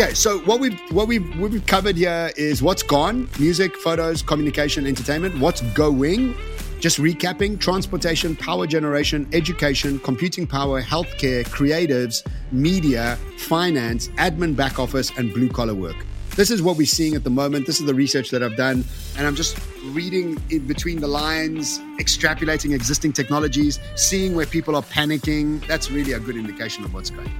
Okay, so what we've what we've what we've covered here is what's gone: music, photos, communication, entertainment. What's going? Just recapping: transportation, power generation, education, computing power, healthcare, creatives, media, finance, admin, back office, and blue collar work. This is what we're seeing at the moment. This is the research that I've done, and I'm just reading in between the lines, extrapolating existing technologies, seeing where people are panicking. That's really a good indication of what's going.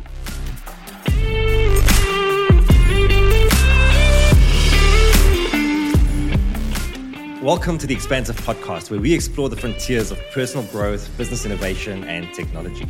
Welcome to the Expansive Podcast, where we explore the frontiers of personal growth, business innovation, and technology.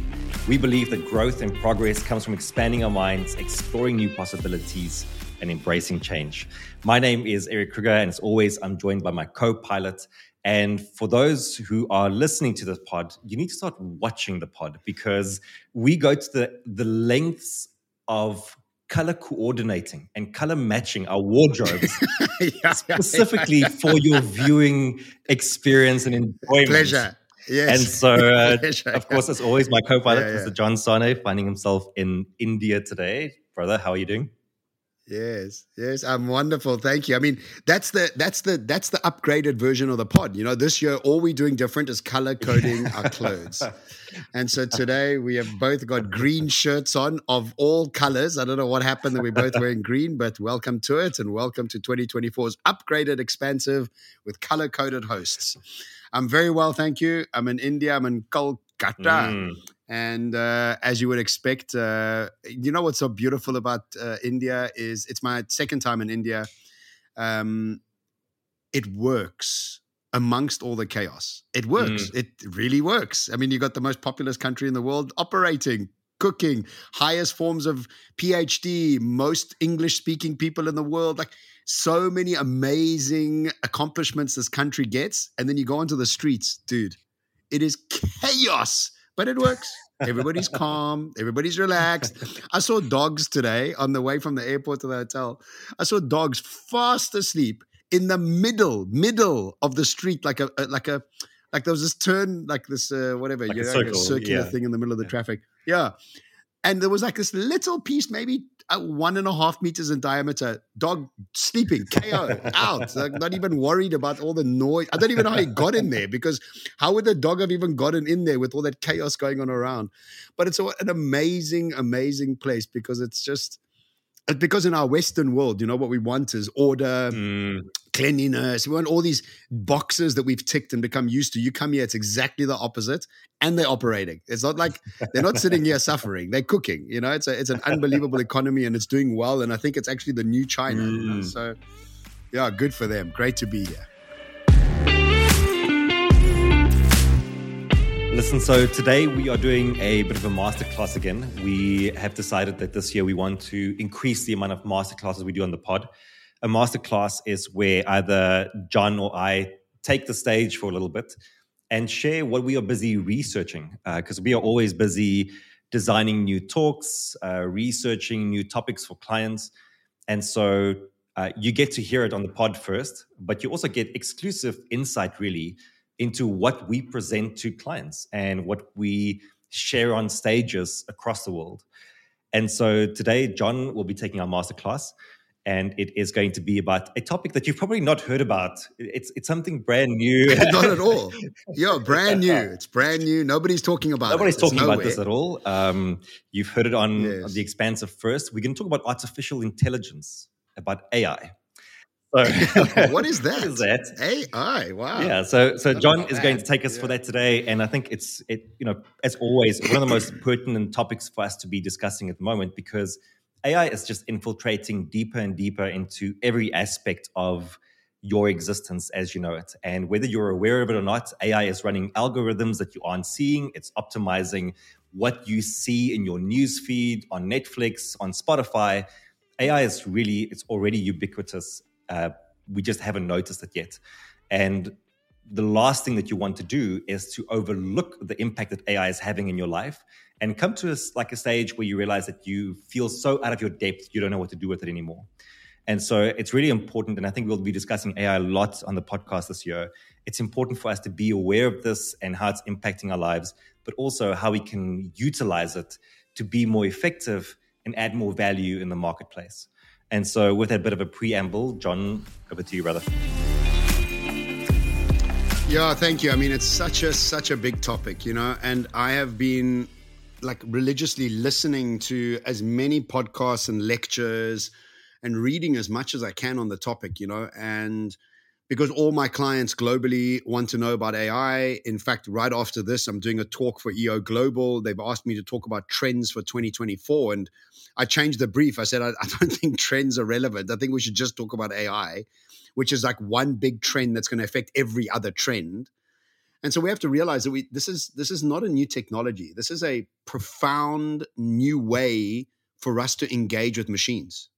We believe that growth and progress comes from expanding our minds, exploring new possibilities, and embracing change. My name is Erik Kruger, and as always, I'm joined by my co pilot. And for those who are listening to this pod, you need to start watching the pod because we go to the, the lengths of color coordinating and color matching our wardrobes yeah, specifically yeah, yeah. for your viewing experience and enjoyment. Pleasure. Yes. And so, uh, of course, as always, my co-pilot, Mr. John Sanei, finding himself in India today. Brother, how are you doing? Yes, yes, I'm wonderful. Thank you. I mean, that's the that's the that's the upgraded version of the pod. You know, this year all we're doing different is color coding our clothes. And so today we have both got green shirts on of all colors. I don't know what happened that we're both wearing green, but welcome to it and welcome to 2024's upgraded expansive with color coded hosts. I'm very well, thank you. I'm in India. I'm in Kolkata. Mm. And uh, as you would expect, uh, you know what's so beautiful about uh, India is it's my second time in India. Um, it works amongst all the chaos. It works. Mm. It really works. I mean, you got the most populous country in the world operating, cooking, highest forms of PhD, most English speaking people in the world. Like so many amazing accomplishments this country gets. And then you go onto the streets, dude, it is chaos but it works. Everybody's calm. Everybody's relaxed. I saw dogs today on the way from the airport to the hotel. I saw dogs fast asleep in the middle, middle of the street, like a, like a, like there was this turn, like this, uh, whatever, like you know, circle, like a circular yeah. thing in the middle of the yeah. traffic. Yeah. And there was like this little piece, maybe uh, one and a half meters in diameter, dog sleeping, KO, out, like not even worried about all the noise. I don't even know how he got in there because how would the dog have even gotten in there with all that chaos going on around? But it's an amazing, amazing place because it's just, because in our Western world, you know, what we want is order, mm. cleanliness. We want all these boxes that we've ticked and become used to. You come here, it's exactly the opposite, and they're operating. It's not like they're not sitting here suffering; they're cooking. You know, it's a, it's an unbelievable economy, and it's doing well. And I think it's actually the new China. Mm. You know? So, yeah, good for them. Great to be here. Listen, so today we are doing a bit of a masterclass again. We have decided that this year we want to increase the amount of masterclasses we do on the pod. A masterclass is where either John or I take the stage for a little bit and share what we are busy researching, because uh, we are always busy designing new talks, uh, researching new topics for clients. And so uh, you get to hear it on the pod first, but you also get exclusive insight, really into what we present to clients and what we share on stages across the world. And so today, John will be taking our masterclass, and it is going to be about a topic that you've probably not heard about. It's it's something brand new. not at all. Yeah, brand new. It's brand new. Nobody's talking about Nobody's it. talking about this at all. Um, you've heard it on, yes. on the expansive first. We're going to talk about artificial intelligence, about AI. So what is that? what is that? AI. Wow. Yeah. So so John is going to take us yeah. for that today, and I think it's it you know as always one of the most pertinent topics for us to be discussing at the moment because AI is just infiltrating deeper and deeper into every aspect of your existence as you know it. And whether you're aware of it or not, AI is running algorithms that you aren't seeing. It's optimizing what you see in your news feed on Netflix, on Spotify. AI is really, it's already ubiquitous uh, we just haven't noticed it yet. And the last thing that you want to do is to overlook the impact that AI is having in your life and come to a, like a stage where you realize that you feel so out of your depth, you don't know what to do with it anymore. And so it's really important, and I think we'll be discussing AI a lot on the podcast this year. It's important for us to be aware of this and how it's impacting our lives, but also how we can utilize it to be more effective and add more value in the marketplace. And so, with that bit of a preamble, John, over to you, brother. Yeah, thank you. I mean, it's such a such a big topic, you know, and I have been like religiously listening to as many podcasts and lectures and reading as much as I can on the topic, you know, and because all my clients globally want to know about AI. In fact, right after this, I'm doing a talk for EO Global. They've asked me to talk about trends for 2024. And I changed the brief. I said, I, I don't think trends are relevant. I think we should just talk about AI which is like one big trend that's going to affect every other trend. And so we have to realize that we this is this is not a new technology. This is a profound new way for us to engage with machines.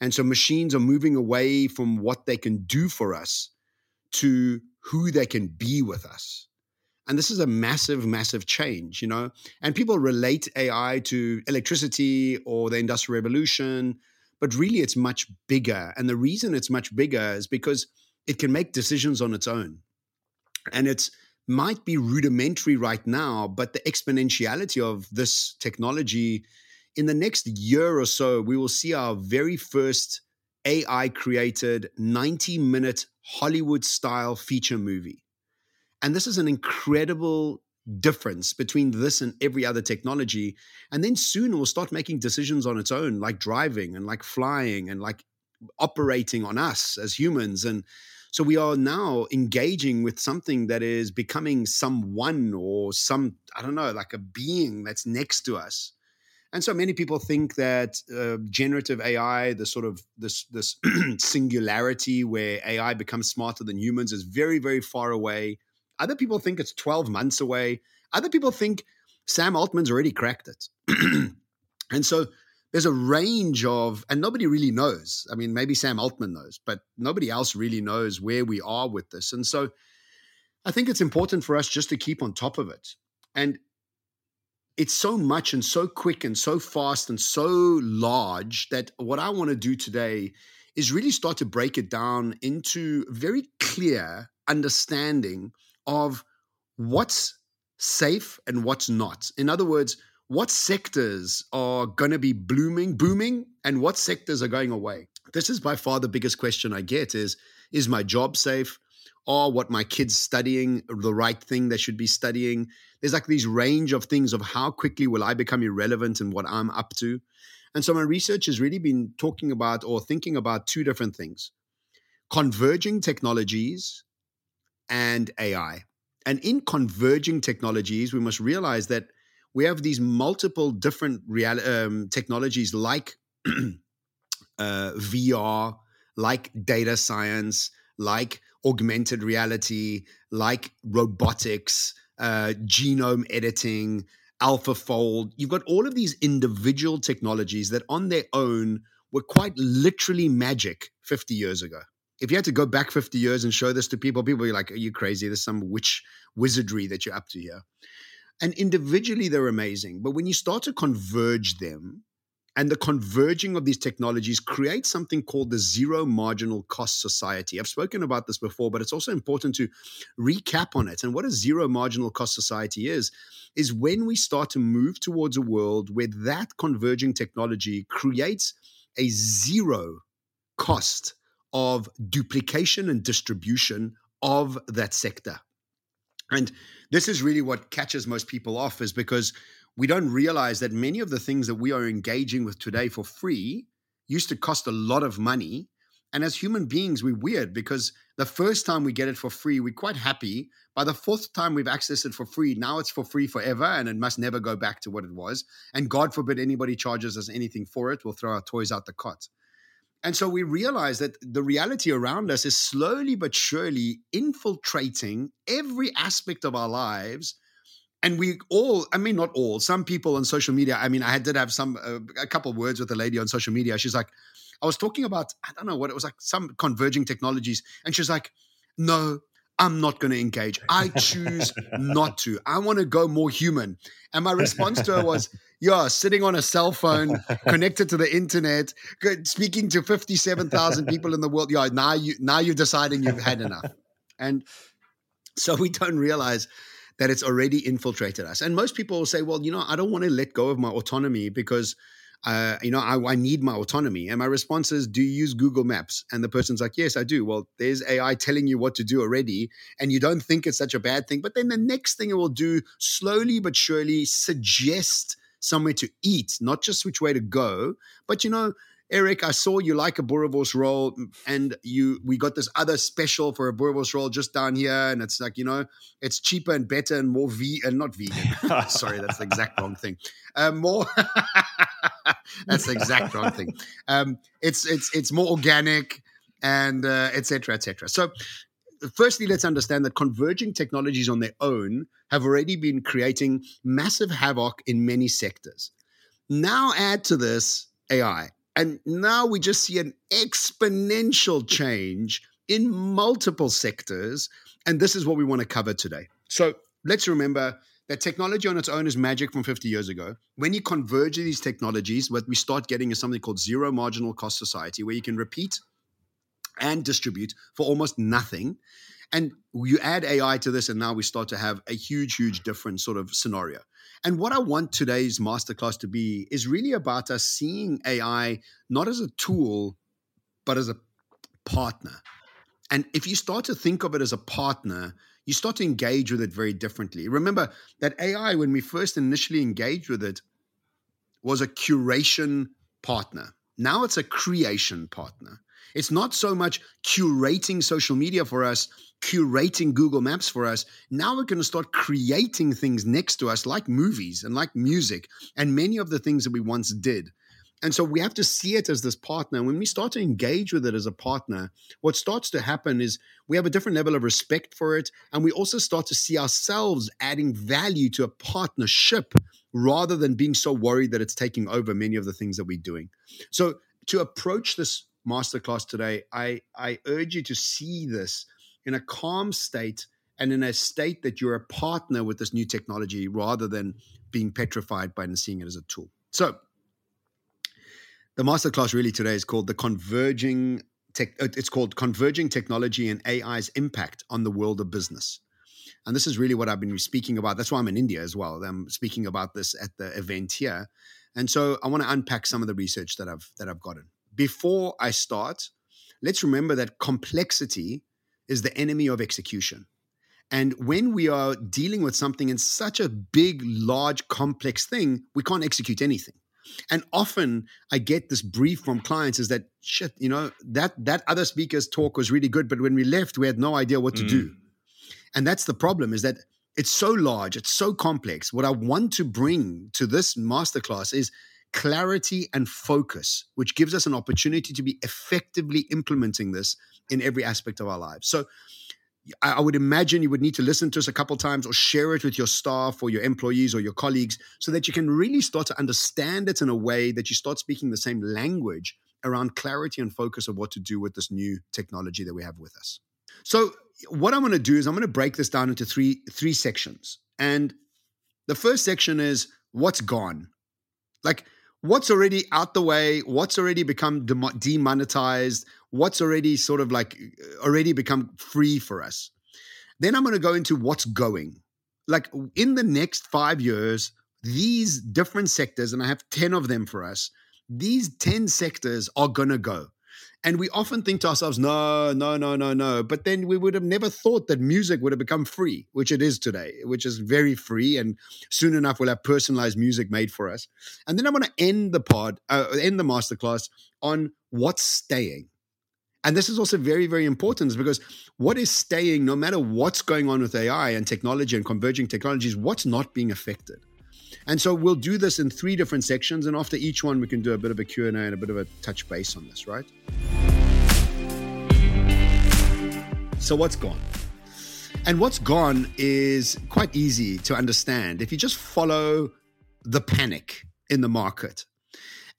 And so machines are moving away from what they can do for us to who they can be with us. And this is a massive, massive change, you know. And people relate AI to electricity or the industrial revolution but really it's much bigger. And the reason it's much bigger is because it can make decisions on its own. And it's might be rudimentary right now, but the exponentiality of this technology in the next year or so, we will see our very first AI created 90 minute Hollywood style feature movie. And this is an incredible difference between this and every other technology. And then soon it will start making decisions on its own, like driving and like flying and like operating on us as humans. And so we are now engaging with something that is becoming someone or some, I don't know, like a being that's next to us. And so many people think that uh, generative AI, the sort of this this singularity where AI becomes smarter than humans, is very very far away. Other people think it's 12 months away. Other people think Sam Altman's already cracked it. and so there's a range of, and nobody really knows. I mean, maybe Sam Altman knows, but nobody else really knows where we are with this. And so I think it's important for us just to keep on top of it. And it's so much and so quick and so fast and so large that what I want to do today is really start to break it down into very clear understanding of what's safe and what's not. In other words, what sectors are going to be blooming, booming, and what sectors are going away? This is by far the biggest question I get is is my job safe? Are what my kids studying the right thing they should be studying? There's like these range of things of how quickly will I become irrelevant and what I'm up to? And so my research has really been talking about or thinking about two different things. Converging technologies and AI. And in converging technologies, we must realize that we have these multiple different real, um, technologies like uh, VR, like data science, like augmented reality, like robotics, uh, genome editing, AlphaFold. You've got all of these individual technologies that on their own were quite literally magic 50 years ago if you had to go back 50 years and show this to people, people would be like, Are you crazy? There's some witch wizardry that you're up to here. And individually, they're amazing. But when you start to converge them, and the converging of these technologies creates something called the zero marginal cost society. I've spoken about this before, but it's also important to recap on it. And what a zero marginal cost society is, is when we start to move towards a world where that converging technology creates a zero cost of duplication and distribution of that sector. And this is really what catches most people off is because we don't realize that many of the things that we are engaging with today for free used to cost a lot of money. And as human beings, we're weird because the first time we get it for free, we're quite happy. By the fourth time we've accessed it for free, now it's for free forever and it must never go back to what it was. And God forbid anybody charges us anything for it, we'll throw our toys out the cot. And so we realize that the reality around us is slowly but surely infiltrating every aspect of our lives. And we all, I mean, not all, some people on social media. I mean, I did have some, uh, a couple words with a lady on social media. She's like, I was talking about, I don't know what it was like, some converging technologies. And she's like, no, I'm not going to engage. I choose not to. I want to go more human. And my response to her was, yeah, sitting on a cell phone, connected to the internet, speaking to 57,000 people in the world. Yeah, now you now you're deciding you've had enough. And so we don't realize that it's already infiltrated us. And most people will say, well, you know, I don't want to let go of my autonomy because uh, you know, I, I, need my autonomy. And my response is, do you use Google Maps? And the person's like, yes, I do. Well, there's AI telling you what to do already. And you don't think it's such a bad thing. But then the next thing it will do, slowly but surely, suggest somewhere to eat, not just which way to go. But, you know, Erik, I saw you like a boerewors roll, and you we got this other special for a boerewors roll just down here, and it's like you know it's cheaper and better and more v and not vegan. Sorry, that's the exact wrong thing. Um, more. that's the exact wrong thing. Um, it's it's it's more organic and etc. Uh, etc. Et so firstly, let's understand that converging technologies on their own have already been creating massive havoc in many sectors. Now, add to this AI. And now we just see an exponential change in multiple sectors. And this is what we want to cover today. So let's remember that technology on its own is magic from 50 years ago. When you converge these technologies, what we start getting is something called zero marginal cost society, where you can repeat and distribute for almost nothing. And you add AI to this, and now we start to have a huge, huge mm. different sort of scenario. And what I want today's masterclass to be is really about us seeing AI not as a tool, but as a partner. And if you start to think of it as a partner, you start to engage with it very differently. Remember that AI, when we first initially engaged with it, was a curation partner. Now it's a creation partner. It's not so much curating social media for us, curating Google Maps for us. Now we're going to start creating things next to us, like movies and like music, and many of the things that we once did. And so we have to see it as this partner. When we start to engage with it as a partner, what starts to happen is we have a different level of respect for it. And we also start to see ourselves adding value to a partnership rather than being so worried that it's taking over many of the things that we're doing. So to approach this masterclass today, I, I urge you to see this in a calm state and in a state that you're a partner with this new technology rather than being petrified by and seeing it as a tool. So, the masterclass really today is called the converging tech, it's called converging technology and AI's impact on the world of business. And this is really what I've been speaking about. That's why I'm in India as well. I'm speaking about this at the event here. And so I want to unpack some of the research that I've that I've gotten before I start, let's remember that complexity is the enemy of execution. And when we are dealing with something in such a big, large, complex thing, we can't execute anything. And often I get this brief from clients is that shit, you know, that that other speaker's talk was really good, but when we left, we had no idea what to mm. do. And that's the problem is that it's so large, it's so complex. What I want to bring to this masterclass is clarity and focus, which gives us an opportunity to be effectively implementing this in every aspect of our lives. So, I would imagine you would need to listen to us a couple times or share it with your staff or your employees or your colleagues so that you can really start to understand it in a way that you start speaking the same language around clarity and focus of what to do with this new technology that we have with us. So, what I'm going to do is I'm going to break this down into three three sections. And the first section is what's gone. Like what's already out the way, what's already become demonetized, what's already sort of like uh, already become free for us. Then I'm going to go into what's going. Like in the next five years, these different sectors, and I have 10 of them for us, these 10 sectors are going to go. And we often think to ourselves, no, no, no, no, no. But then we would have never thought that music would have become free, which it is today, which is very free. And soon enough, we'll have personalized music made for us. And then I'm going to end the pod, uh, end the masterclass on what's staying. And this is also very, very important because what is staying, no matter what's going on with AI and technology and converging technologies, what's not being affected. And so we'll do this in three different sections, and after each one, we can do a bit of a Q&A and a bit of a touch base on this, right? So what's gone? And what's gone is quite easy to understand if you just follow the panic in the market.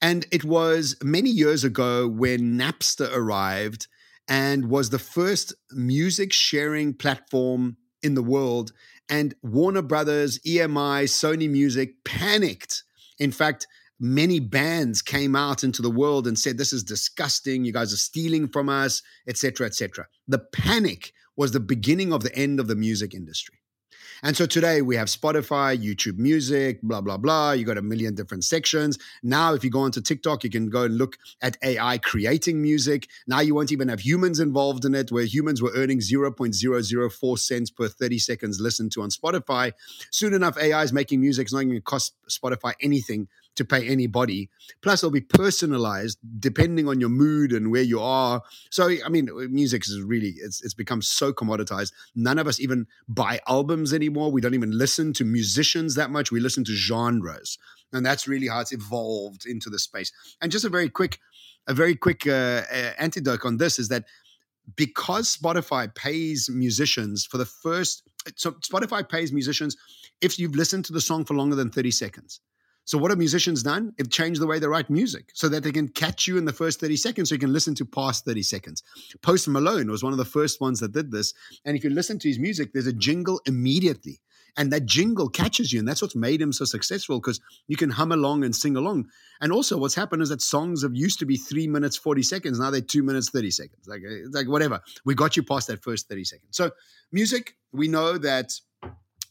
And it was many years ago when Napster arrived and was the first music sharing platform in the world and Warner Brothers, EMI, Sony Music panicked. In fact, many bands came out into the world and said, This is disgusting. You guys are stealing from us, etc., etc. The panic was the beginning of the end of the music industry. And so today we have Spotify, YouTube Music, blah, blah, blah. You got a million different sections. Now, if you go onto TikTok, you can go and look at AI creating music. Now you won't even have humans involved in it, where humans were earning 0.004 cents per 30 seconds listened to on Spotify. Soon enough, AI is making music. It's not going to cost Spotify anything to pay anybody. Plus, it'll be personalized depending on your mood and where you are. So, I mean, music is really it's it's become so commoditized. None of us even buy albums anymore. We don't even listen to musicians that much. We listen to genres, and that's really how it's evolved into the space. And just a very quick, a very quick uh, antidote on this is that because Spotify pays musicians for the first, so Spotify pays musicians if you've listened to the song for longer than 30 seconds. So what have musicians done? They've changed the way they write music so that they can catch you in the first 30 seconds so you can listen to past 30 seconds. Post Malone was one of the first ones that did this. And if you listen to his music, there's a jingle immediately. And that jingle catches you. And that's what's made him so successful because you can hum along and sing along. And also what's happened is that songs have used to be three minutes, 40 seconds. Now they're two minutes, 30 seconds. Like, eh, like whatever. We got you past that first 30 seconds. So music, we know that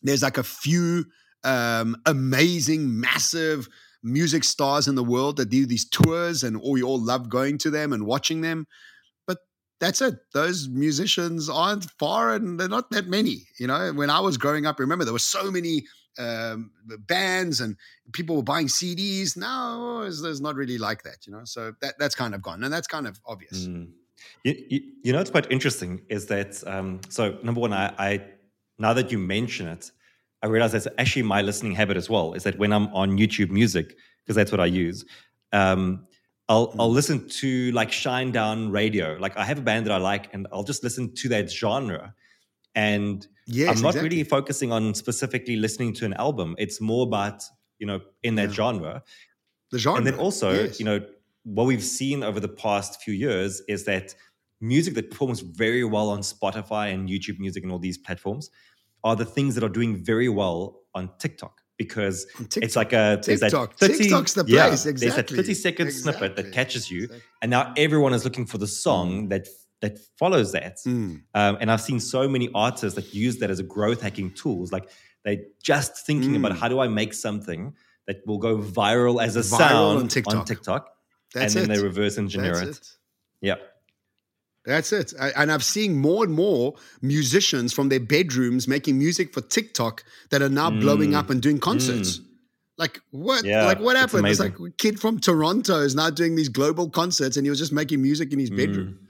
there's like a few um, amazing, massive music stars in the world that do these tours, and we all love going to them and watching them. But that's it. Those musicians aren't far, and they're not that many. You know, when I was growing up, remember there were so many um, bands and people were buying CDs. Now there's not really like that. You know, so that that's kind of gone, and that's kind of obvious. Mm. You, you, you, know, it's quite interesting is that um, so number one, I, I now that you mention it, I realized that's actually my listening habit as well. Is that when I'm on YouTube Music, because that's what I use, um, I'll I'll hmm. listen to like Shinedown Radio. Like I have a band that I like, and I'll just listen to that genre. And yes, I'm not exactly. really focusing on specifically listening to an album. It's more about you know in that yeah. genre. The genre, and then also yes. you know what we've seen over the past few years is that music that performs very well on Spotify and YouTube Music and all these platforms are the things that are doing very well on TikTok because TikTok. it's like a TikTok. that 30, TikTok's the place. Yeah, exactly. There's that 30 second exactly. snippet that catches you, exactly. and now everyone is looking for the song mm. that that follows that. Mm. Um, and I've seen so many artists that use that as a growth hacking tools. Like they're just thinking mm. about how do I make something that will go viral as a viral sound on TikTok, on TikTok and then it. they reverse engineer That's it. it. Yeah. That's it. And I've seen more and more musicians from their bedrooms making music for TikTok that are now mm. blowing up and doing concerts. Mm. Like what? Yeah, like what happened? It's, it's, like a kid from Toronto is now doing these global concerts, and he was just making music in his bedroom. Mm.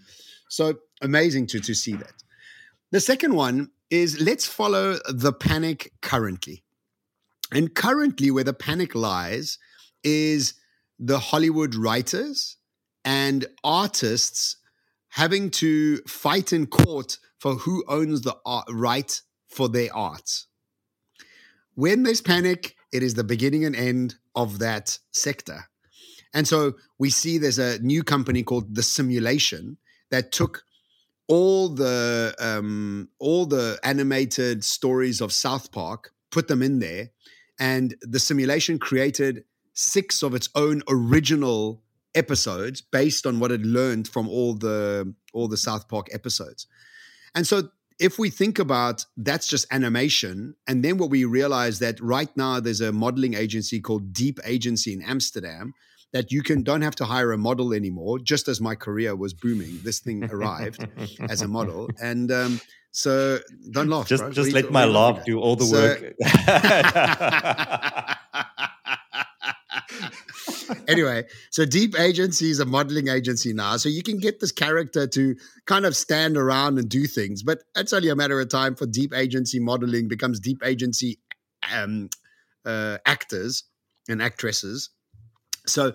So amazing to to see that. The second one is let's follow the panic currently, and currently where the panic lies is the Hollywood writers and artists having to fight in court for who owns the art, right for their art. When there's panic, it is the beginning and end of that sector. And so we see there's a new company called The Simulation that took all the um, all the animated stories of South Park, put them in there, and the simulation created six of its own original episodes based on what it learned from all the all the South Park episodes. And so if we think about that's just animation and then what we realize that right now there's a modeling agency called Deep Agency in Amsterdam that you can don't have to hire a model anymore just as my career was booming this thing arrived as a model and um, so don't laugh just bro. just let my laugh do all the so, work anyway, so Deep Agency is a modeling agency now. So you can get this character to kind of stand around and do things, but it's only a matter of time for Deep Agency modeling becomes Deep Agency um, uh, actors and actresses. So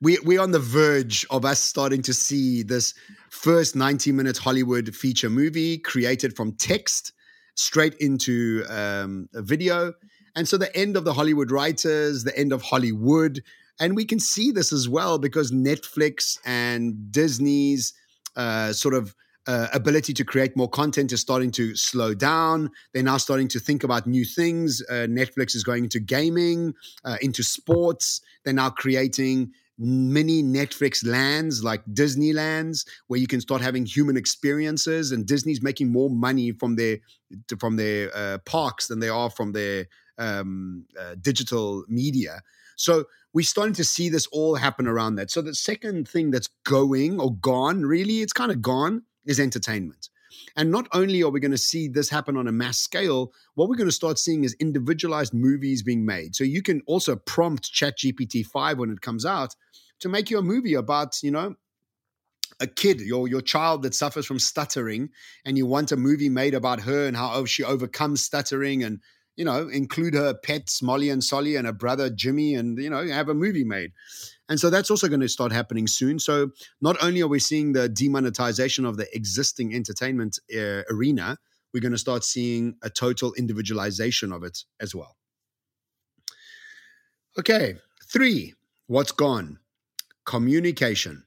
we, we're on the verge of us starting to see this first 90 minute Hollywood feature movie created from text straight into um, a video. And so the end of the Hollywood writers, the end of Hollywood, and we can see this as well because Netflix and Disney's uh, sort of uh, ability to create more content is starting to slow down. They're now starting to think about new things. Uh, Netflix is going into gaming, uh, into sports. They're now creating mini Netflix lands like Disneylands, where you can start having human experiences. And Disney's making more money from their from their uh, parks than they are from their um, uh, digital media. So we're starting to see this all happen around that. So the second thing that's going or gone, really, it's kind of gone, is entertainment. And not only are we going to see this happen on a mass scale, what we're going to start seeing is individualized movies being made. So you can also prompt ChatGPT 5 when it comes out to make you a movie about, you know, a kid, your your child that suffers from stuttering, and you want a movie made about her and how oh, she overcomes stuttering and you know, include her pets, Molly and Solly, and her brother Jimmy, and you know, have a movie made. And so that's also going to start happening soon. So not only are we seeing the demonetization of the existing entertainment uh, arena, we're going to start seeing a total individualization of it as well. Okay, three, what's gone? Communication.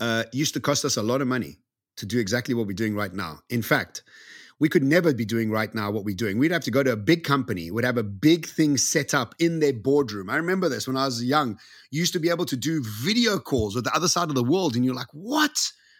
Uh, used to cost us a lot of money to do exactly what we're doing right now. In fact, we could never be doing right now what we're doing. We'd have to go to a big company, would have a big thing set up in their boardroom. I remember this when I was young. You used to be able to do video calls with the other side of the world, and you're like, what?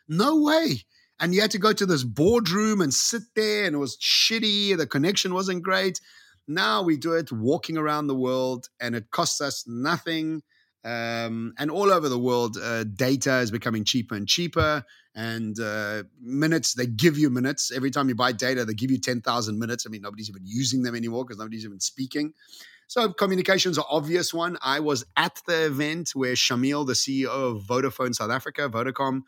No way. And you had to go to this boardroom and sit there, and it was shitty. The connection wasn't great. Now we do it walking around the world, and it costs us nothing. Um, and all over the world, uh, data is becoming cheaper and cheaper. And uh, minutes, they give you minutes. Every time you buy data, they give you 10,000 minutes. I mean, nobody's even using them anymore because nobody's even speaking. So communications are obvious one. I was at the event where Shamil, the CEO of Vodafone South Africa, Vodacom,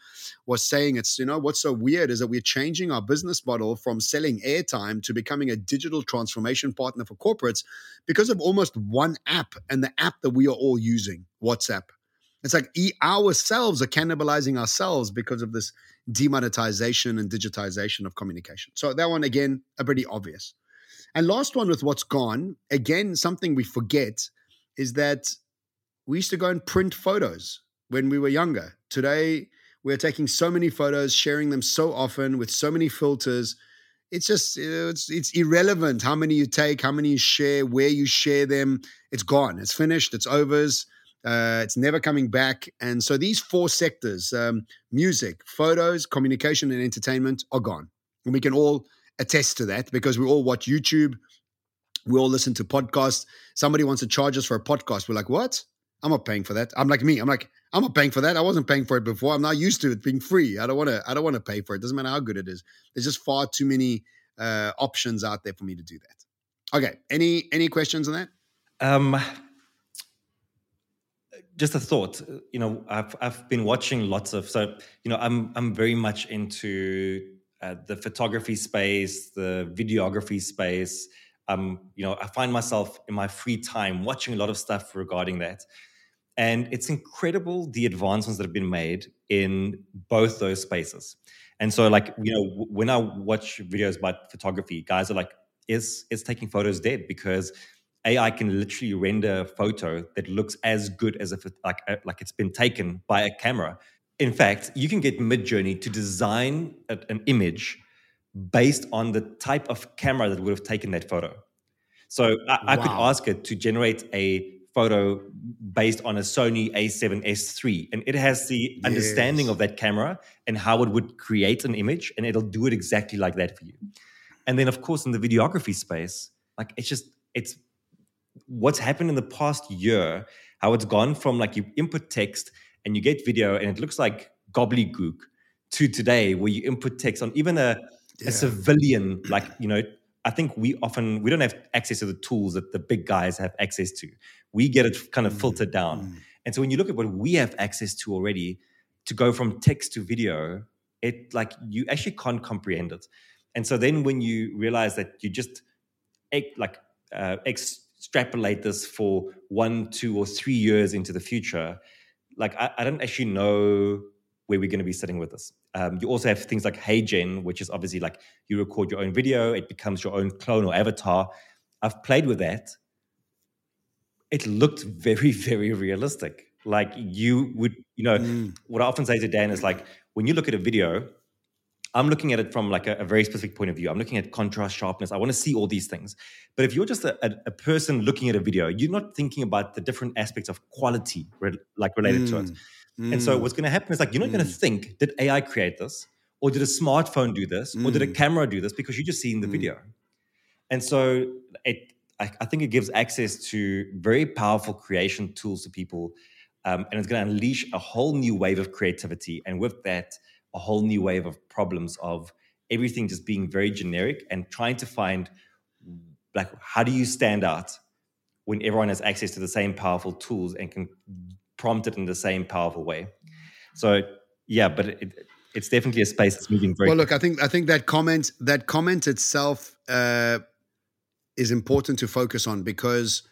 was saying it's, you know, what's so weird is that we're changing our business model from selling airtime to becoming a digital transformation partner for corporates because of almost one app and the app that we are all using, WhatsApp. It's like ourselves are cannibalizing ourselves because of this demonetization and digitization of communication. So that one again, a pretty obvious. And last one with what's gone, again, something we forget is that we used to go and print photos when we were younger. Today, we're taking so many photos, sharing them so often with so many filters. It's just it's it's irrelevant how many you take, how many you share, where you share them. It's gone. It's finished. It's overs. Uh, it's never coming back. And so these four sectors um, music, photos, communication, and entertainment are gone. And we can all attest to that because we all watch YouTube, we all listen to podcasts. Somebody wants to charge us for a podcast. We're like, what? I'm not paying for that. I'm like me. I'm like, I'm not paying for that. I wasn't paying for it before. I'm not used to it being free. I don't want to. I don't want to pay for it. Doesn't matter how good it is. There's just far too many uh, options out there for me to do that. Okay. Any any questions on that? Um, just a thought. You know, I've I've been watching lots of so. You know, I'm I'm very much into uh, the photography space, the videography space. Um, you know, I find myself in my free time watching a lot of stuff regarding that. And it's incredible the advancements that have been made in both those spaces. And so, like, you know, when I watch videos about photography, guys are like, is is taking photos dead? Because AI can literally render a photo that looks as good as if it, like uh, like it's been taken by a camera in fact, you can get Midjourney to design a, an image based on the type of camera that would have taken that photo. So I, I could ask it to generate a photo based on a Sony a7S III, and it has the yes. understanding of that camera and how it would create an image, and it'll do it exactly like that for you. And then, of course, in the videography space, like it's just it's what's happened in the past year, how it's gone from like you input text and you get video and it looks like gobbledygook to today where you input text on even a, yeah. a civilian like you know i think we often we don't have access to the tools that the big guys have access to we get it kind of mm. filtered down mm. and so when you look at what we have access to already to go from text to video it like you actually can't comprehend it and so then when you realize that you just like uh, extrapolate this for one two or three years into the future like I, I don't actually know where we're going to be sitting with this. Um, you also have things like HeyGen, which is obviously like you record your own video, it becomes your own clone or avatar. I've played with that. It looked very, very realistic. Like you would, you know, mm. what I often say to Dan is like, when you look at a video, I'm looking at it from like a, a, very specific point of view. I'm looking at contrast, sharpness. I want to see all these things. But if you're just a, a, a person looking at a video, you're not thinking about the different aspects of quality, re- like related mm. to it. Mm. And so what's going to happen is like you're not mm. going to think, did AI create this? Or did a smartphone do this? Or did a mm. camera do this? Because you're just seeing the mm. video. And so it, I, I, think it gives access to very powerful creation tools to people. Um, and it's going to unleash a whole new wave of creativity. And with that, a whole new wave of problems of everything just being very generic and trying to find like how do you stand out when everyone has access to the same powerful tools and can prompt it in the same powerful way? So yeah but it, it's definitely a space that's moving very well look i think i think that comment that comment itself uh, is important to focus on because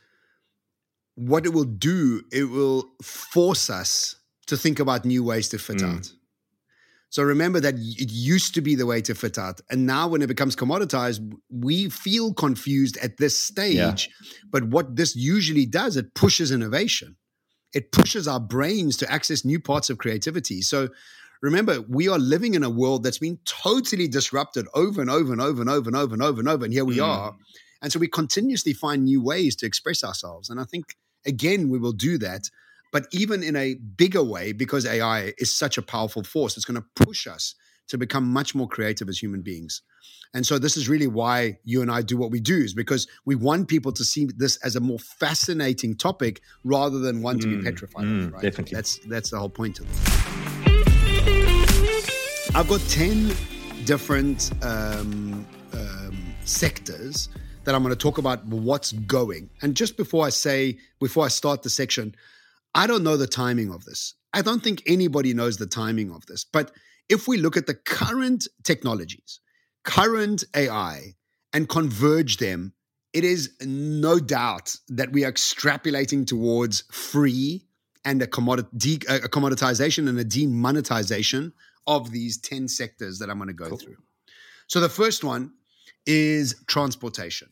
what it will do it will force us to think about new ways to fit mm. out so remember that it used to be the way to fit out. And now when it becomes commoditized, we feel confused at this stage. Yeah. But what this usually does, it pushes innovation. It pushes our brains to access new parts of creativity. So remember, we are living in a world that's been totally disrupted over and over and over and over and over and over and over. And here we mm. are. And so we continuously find new ways to express ourselves. And I think, again, we will do that but even in a bigger way, because AI is such a powerful force, it's going to push us to become much more creative as human beings. And so this is really why you and I do what we do, is because we want people to see this as a more fascinating topic rather than one mm, to be mm, petrified mm, of, right? Definitely. That's that's the whole point of it. I've got 10 different um, um, sectors that I'm going to talk about what's going. And just before I say, before I start the section, I don't know the timing of this. I don't think anybody knows the timing of this. But if we look at the current technologies, current AI, and converge them, it is no doubt that we are extrapolating towards free and a, de- uh, a commoditization and a demonetization of these 10 sectors that I'm going to go cool. through. So the first one is transportation.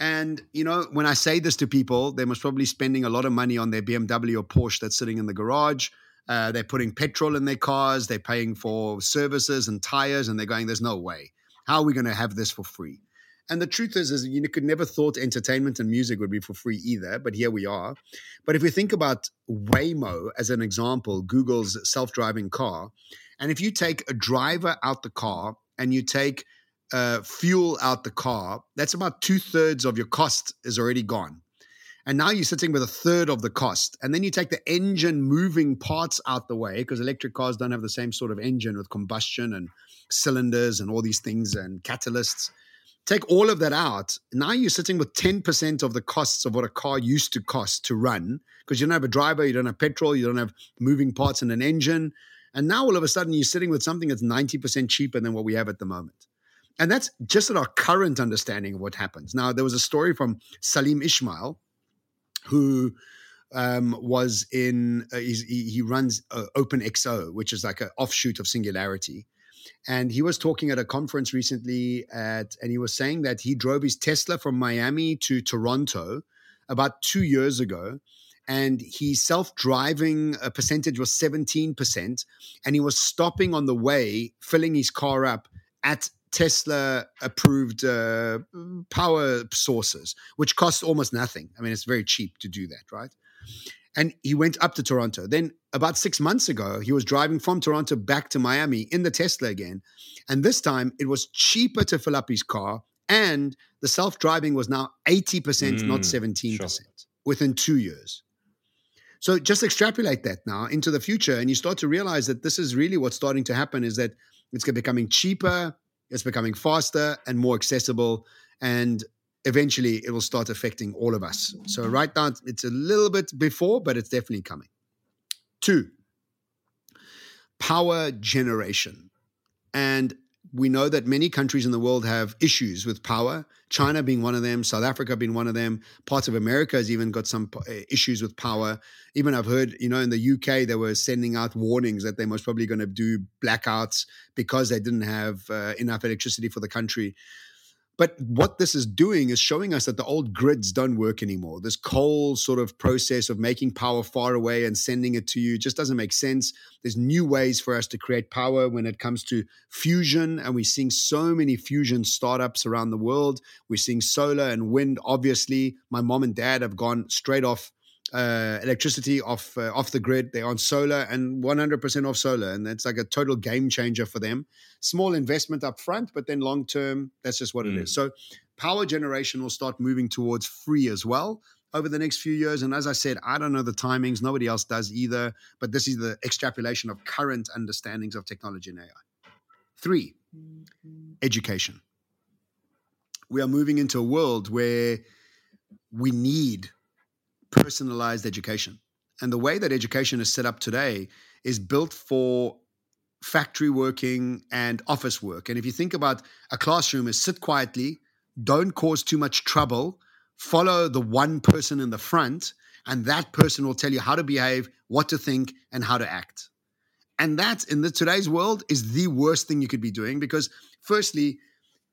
And, you know, when I say this to people, they're most probably spending a lot of money on their BMW or Porsche that's sitting in the garage. Uh, they're putting petrol in their cars. They're paying for services and tires, and they're going, there's no way. How are we going to have this for free? And the truth is, is you could never thought entertainment and music would be for free either, but here we are. But if we think about Waymo as an example, Google's self-driving car, and if you take a driver out the car and you take uh, fuel out the car, that's about two thirds of your cost is already gone. And now you're sitting with a third of the cost. And then you take the engine moving parts out the way because electric cars don't have the same sort of engine with combustion and cylinders and all these things and catalysts. Take all of that out. Now you're sitting with 10% of the costs of what a car used to cost to run because you don't have a driver, you don't have petrol, you don't have moving parts in an engine. And now all of a sudden you're sitting with something that's 90% cheaper than what we have at the moment. And that's just our current understanding of what happens. Now, there was a story from Salim Ismail, who um, was in, uh, he, he, runs uh, OpenExO, which is like an offshoot of Singularity. And he was talking at a conference recently at, and he was saying that he drove his Tesla from Miami to Toronto about two years ago. And his self driving uh, percentage was 17%. And he was stopping on the way, filling his car up at Tesla approved uh, power sources, which cost almost nothing. I mean, it's very cheap to do that, right? And he went up to Toronto. Then, about six months ago, he was driving from Toronto back to Miami in the Tesla again. And this time, it was cheaper to fill up his car. And the self driving was now 80%, mm, not 17%, sure. within two years. So just extrapolate that now into the future. And you start to realize that this is really what's starting to happen is that it's becoming cheaper it's becoming faster and more accessible. And eventually it will start affecting all of us. So, right now, it's a little bit before, but it's definitely coming. Two, power generation. And we know that many countries in the world have issues with power. China being one of them, South Africa being one of them. Parts of America has even got some uh, issues with power. Even I've heard, you know, in the UK they were sending out warnings that they most probably going to do blackouts because they didn't have uh, enough electricity for the country. But what this is doing is showing us that the old grids don't work anymore. This coal sort of process of making power far away and sending it to you just doesn't make sense. There's new ways for us to create power when it comes to fusion, and we're seeing so many fusion startups around the world. We're seeing solar and wind. Obviously, my mom and dad have gone straight off uh, electricity off uh, off the grid. They're on solar and 100% off solar, and that's like a total game changer for them. Small investment up front, but then long term, that's just what mm. it is. Mm. So, power generation will start moving towards free as well over the next few years. And as I said, I don't know the timings. Nobody else does either. But this is the extrapolation of current understandings of technology and AI. Three, education. We are moving into a world where we need personalized education. And the way that education is set up today is built for factory working and office work. And if you think about a classroom is sit quietly, don't cause too much trouble, follow the one person in the front, and that person will tell you how to behave, what to think, and how to act. And that in the today's world is the worst thing you could be doing because firstly,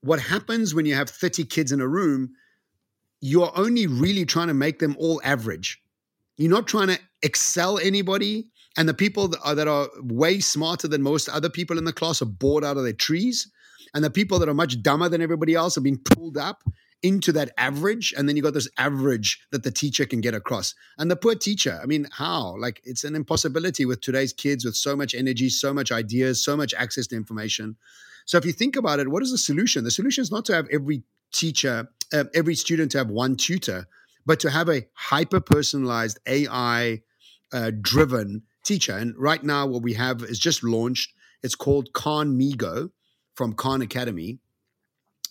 what happens when you have 30 kids in a room you're only really trying to make them all average. You're not trying to excel anybody. And the people that are, that are way smarter than most other people in the class are bored out of their trees. And the people that are much dumber than everybody else are being pulled up into that average. And then you got this average that the teacher can get across. And the poor teacher, I mean, how? Like, it's an impossibility with today's kids with so much energy, so much ideas, so much access to information. So if you think about it, what is the solution? The solution is not to have every teacher, uh, every student to have one tutor, but to have a hyper personalized AI uh, driven teacher. And right now, what we have is just launched. It's called Khanmigo from Khan Academy.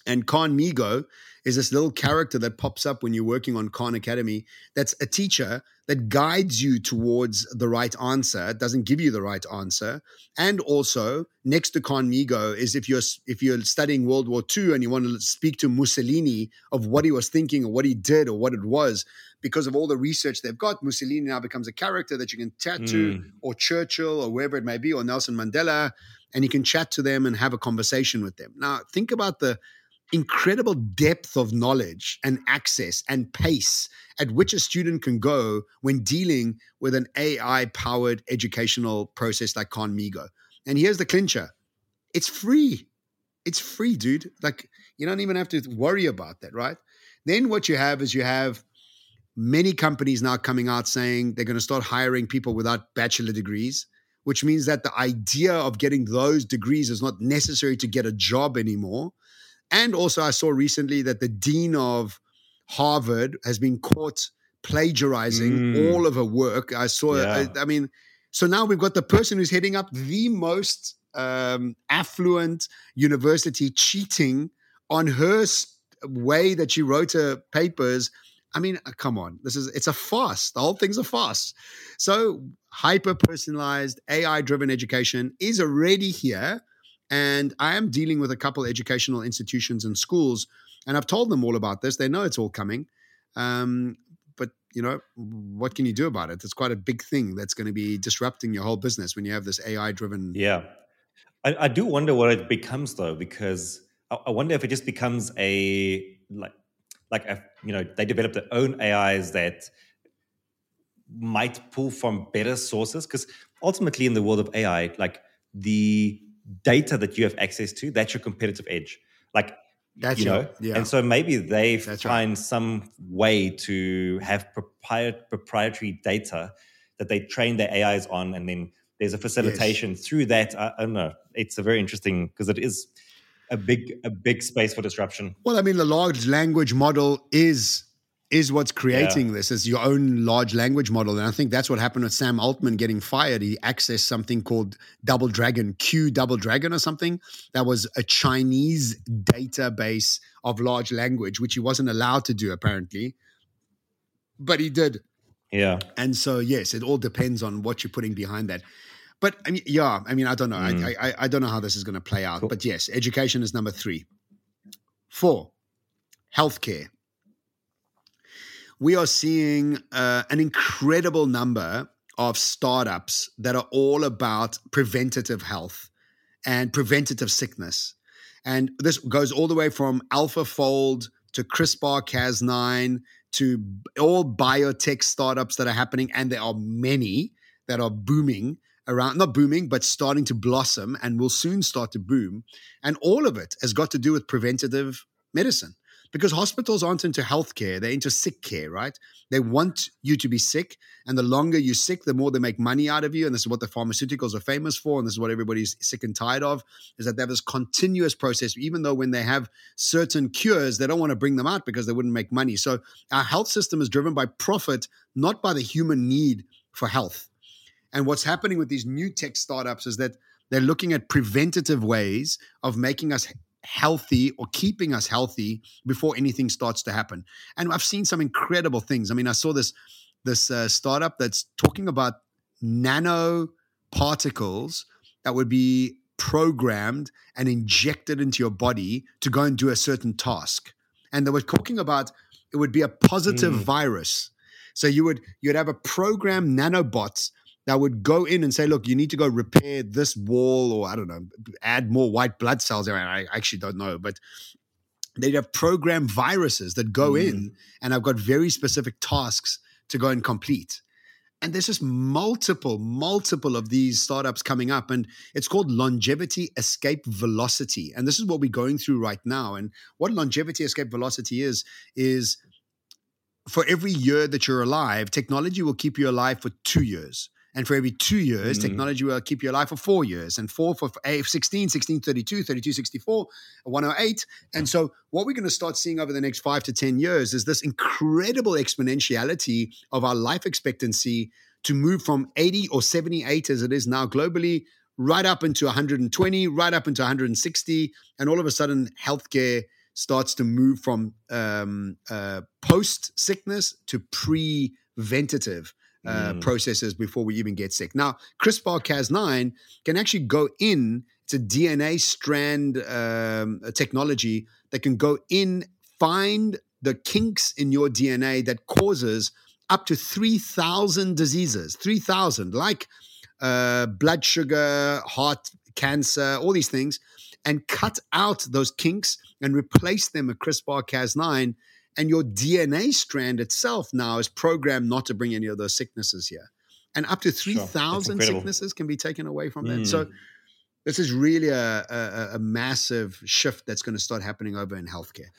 And Khanmigo is this little character that pops up when you're working on Khan Academy that's a teacher that guides you towards the right answer, it doesn't give you the right answer. And also, next to Khanmigo is if you're if you're studying World War II and you want to speak to Mussolini of what he was thinking or what he did or what it was, because of all the research they've got, Mussolini now becomes a character that you can tattoo mm. or Churchill, or wherever it may be, or Nelson Mandela, and you can chat to them and have a conversation with them. Now, think about the incredible depth of knowledge and access and pace at which a student can go when dealing with an AI powered educational process like Khanmigo. And here's the clincher it's free. It's free, dude. Like, you don't even have to worry about that, right? Then what you have is you have many companies now coming out saying they're going to start hiring people without bachelor degrees, which means that the idea of getting those degrees is not necessary to get a job anymore. And also, I saw recently that the dean of Harvard has been caught plagiarizing mm. all of her work. I saw, yeah. I, I, mean, so now we've got the person who's heading up the most um, affluent university cheating on her way that she wrote her papers. I mean, uh, come on, this is it's a farce. The whole thing's a farce. So hyper personalized AI driven education is already here. And I am dealing with a couple educational institutions and schools, and I've told them all about this. They know it's all coming. Um, but you know what can you do about it? It's quite a big thing that's going to be disrupting your whole business when you have this AI driven. Yeah, I, I, do wonder what it becomes though, because I, I wonder if it just becomes a like like a, you know they develop their own AIs that might pull from better sources because ultimately in the world of AI, like the data that you have access to, that's your competitive edge. Like, that's you know, yeah. and so maybe they find right. some way to have proprietary data that they train their AIs on, and then there's a facilitation yes. through that. I, I don't know. It's a very interesting because it is a big a big space for disruption. Well, I mean, the large language model is is what's creating yeah. this is your own large language model. And i think that's what happened with sam altman getting fired. He accessed something called double dragon q double dragon or something that was a chinese database of large language which he wasn't allowed to do apparently. But he did. Yeah. And so yes it all depends on what you're putting behind that. But i mean yeah i mean i don't know. Mm. I, I, I don't know how this is going to play out. Cool. but yes education is number three. Four healthcare we are seeing uh, an incredible number of startups that are all about preventative health and preventative sickness. And this goes all the way from AlphaFold to CRISPR Cas9 to all biotech startups that are happening. And there are many that are booming around, not booming, but starting to blossom and will soon start to boom. And all of it has got to do with preventative medicine because hospitals aren't into healthcare, they're into sick care, right? They want you to be sick. And the longer you're sick, the more they make money out of you. And this is what the pharmaceuticals are famous for. And this is what everybody's sick and tired of is that they have this continuous process, even though when they have certain cures, they don't want to bring them out because they wouldn't make money. So our health system is driven by profit, not by the human need for health. And what's happening with these new tech startups is that they're looking at preventative ways of making us healthy or keeping us healthy before anything starts to happen. And I've seen some incredible things. I mean, I saw this this uh, startup that's talking about nano particles that would be programmed and injected into your body to go and do a certain task. And they were talking about it would be a positive mm. virus. So you would you'd have a programmed nanobots that would go in and say, look, you need to go repair this wall or I don't know, add more white blood cells. I actually don't know, but they'd have programmed viruses that go mm. in and I've got very specific tasks to go and complete. And there's just multiple, multiple of these startups coming up, and it's called longevity escape velocity. And this is what we're going through right now. And what longevity escape velocity is, is for every year that you're alive, technology will keep you alive for two years. And for every two years, mm-hmm. technology will keep you alive for four years, and four for 16, 16, 32, 32, 64, 108. And so, what we're going to start seeing over the next five to 10 years is this incredible exponentiality of our life expectancy to move from 80 or 78 as it is now globally, right up into 120, right up into 160. And all of a sudden, healthcare starts to move from um, uh, post sickness to preventative uh, mm. processes before we even get sick. Now, CRISPR Cas9 can actually go in, it's a DNA strand um, a technology that can go in, find the kinks in your DNA that causes up to 3,000 diseases, 3,000, like uh, blood sugar, heart cancer, all these things, and cut out those kinks and replace them with CRISPR Cas9 and your DNA strand itself now is programmed not to bring any of those sicknesses here. And up to 3,000 sure. sicknesses can be taken away from that. Mm. So this is really a, a, a, massive shift that's going to start happening over in healthcare.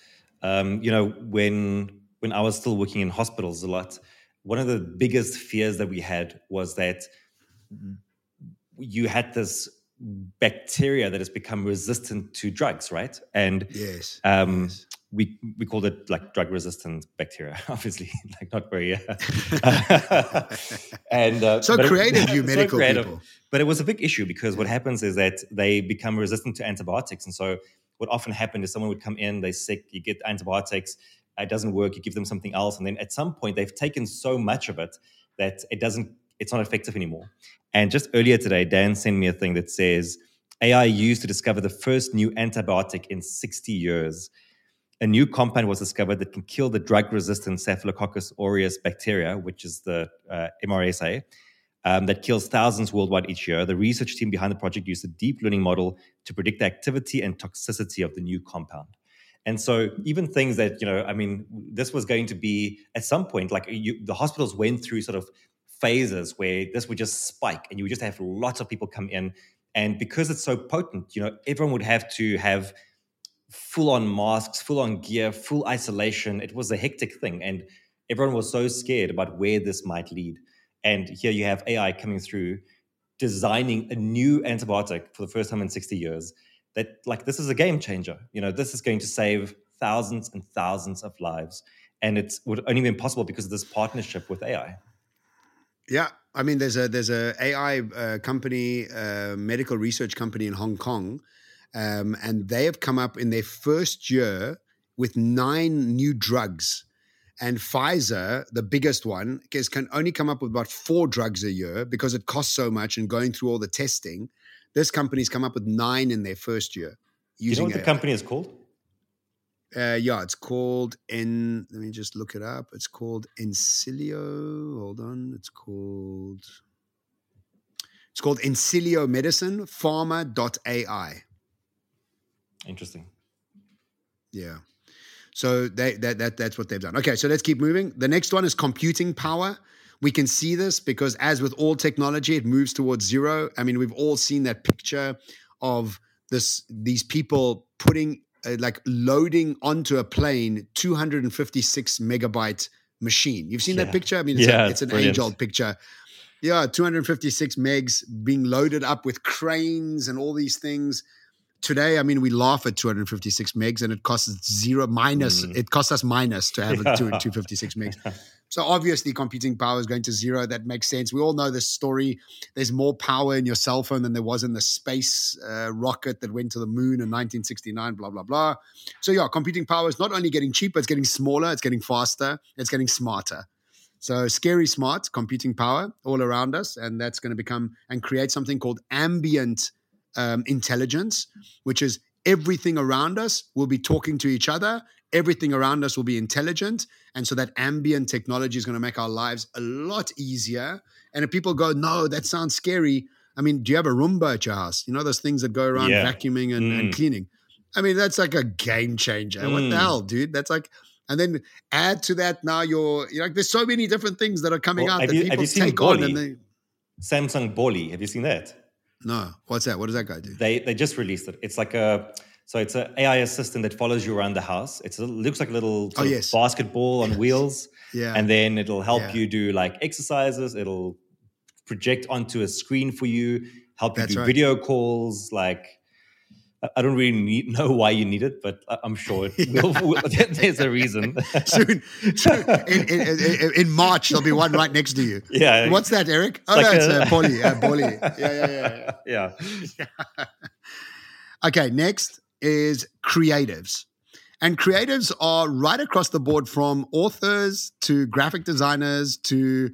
Um, you know, when when I was still working in hospitals a lot, one of the biggest fears that we had was that you had this bacteria that has become resistant to drugs, right? And yes, um, yes we we called it like drug resistant bacteria obviously like not very uh, and uh, so creative it, you medical so creative. people. But it was a big issue because what happens is that they become resistant to antibiotics and so what often happened is someone would come in they're sick you get antibiotics it doesn't work you give them something else and then at some point they've taken so much of it that it doesn't it's not effective anymore. And just earlier today dan sent me a thing that says ai used to discover the first new antibiotic in 60 years a new compound was discovered that can kill the drug resistant Staphylococcus aureus bacteria, which is the uh, MRSA, um, that kills thousands worldwide each year. The research team behind the project used a deep learning model to predict the activity and toxicity of the new compound. And so, even things that, you know, I mean, this was going to be at some point, like you, the hospitals went through sort of phases where this would just spike and you would just have lots of people come in. And because it's so potent, you know, everyone would have to have full on masks, full on gear, full isolation. It was a hectic thing. And everyone was so scared about where this might lead. And here you have AI coming through, designing a new antibiotic for the first time in 60 years. That, like, this is a game changer. You know, this is going to save thousands and thousands of lives. And it would only be possible because of this partnership with AI. Yeah, I mean, there's a there's a AI uh, company, uh, medical research company in Hong Kong um, and they have come up in their first year with nine new drugs. And Pfizer, the biggest one, can only come up with about four drugs a year because it costs so much and going through all the testing. This company's come up with nine in their first year. you know what AI. the company is called? Uh, yeah, it's called in. Let me just look it up. It's called Insilico. Hold on. It's called. It's called Insilico Medicine Pharma.ai. Interesting. Yeah. So they, that, that that's what they've done. Okay, so let's keep moving. The next one is computing power. We can see this because, as with all technology, it moves towards zero. I mean, we've all seen that picture of this these people putting uh, like loading onto a plane 256 megabyte machine. You've seen yeah. that picture? I mean, it's, yeah, a, it's an age old picture. Yeah, 256 megs being loaded up with cranes and all these things today, I mean, we laugh at 256 megs and it costs zero minus, mm. it costs us minus to have yeah. 256 megs. So obviously, computing power is going to zero. That makes sense. We all know this story. There's more power in your cell phone than there was in the space uh, rocket that went to the moon in 1969. Blah blah blah. So yeah, computing power is not only getting cheaper, it's getting smaller, it's getting faster, it's getting smarter. So scary smart computing power all around us, and that's going to become and create something called ambient um, intelligence, which is everything around us will be talking to each other. Everything around us will be intelligent. And so that ambient technology is going to make our lives a lot easier. And if people go, no, that sounds scary. I mean, do you have a Roomba at your house? You know, those things that go around yeah. vacuuming and, mm. and, cleaning. I mean, that's like a game changer. Mm. What the mm. hell, dude? That's like, and then add to that now your, you know, like, there's so many different things that are coming well, out that you, people take on. And they, Samsung Ballie. Have you seen that? No, what's that? What does that guy do? They they just released it. It's like a so it's an AI assistant that follows you around the house. It looks like a little oh, yes. basketball on wheels. yeah, and then it'll help yeah. you do like exercises. It'll project onto a screen for you, help you That's do right. video calls, like I don't really need, know why you need it, but I'm sure it will, will, there's a reason. soon, soon in, in, in, March, there'll be one right next to you. Yeah. What's that, Erik? Oh, like no, a, it's uh, Polly. Polly. Yeah, yeah, yeah. Yeah. yeah. okay, next is creatives. And creatives are right across the board from authors to graphic designers to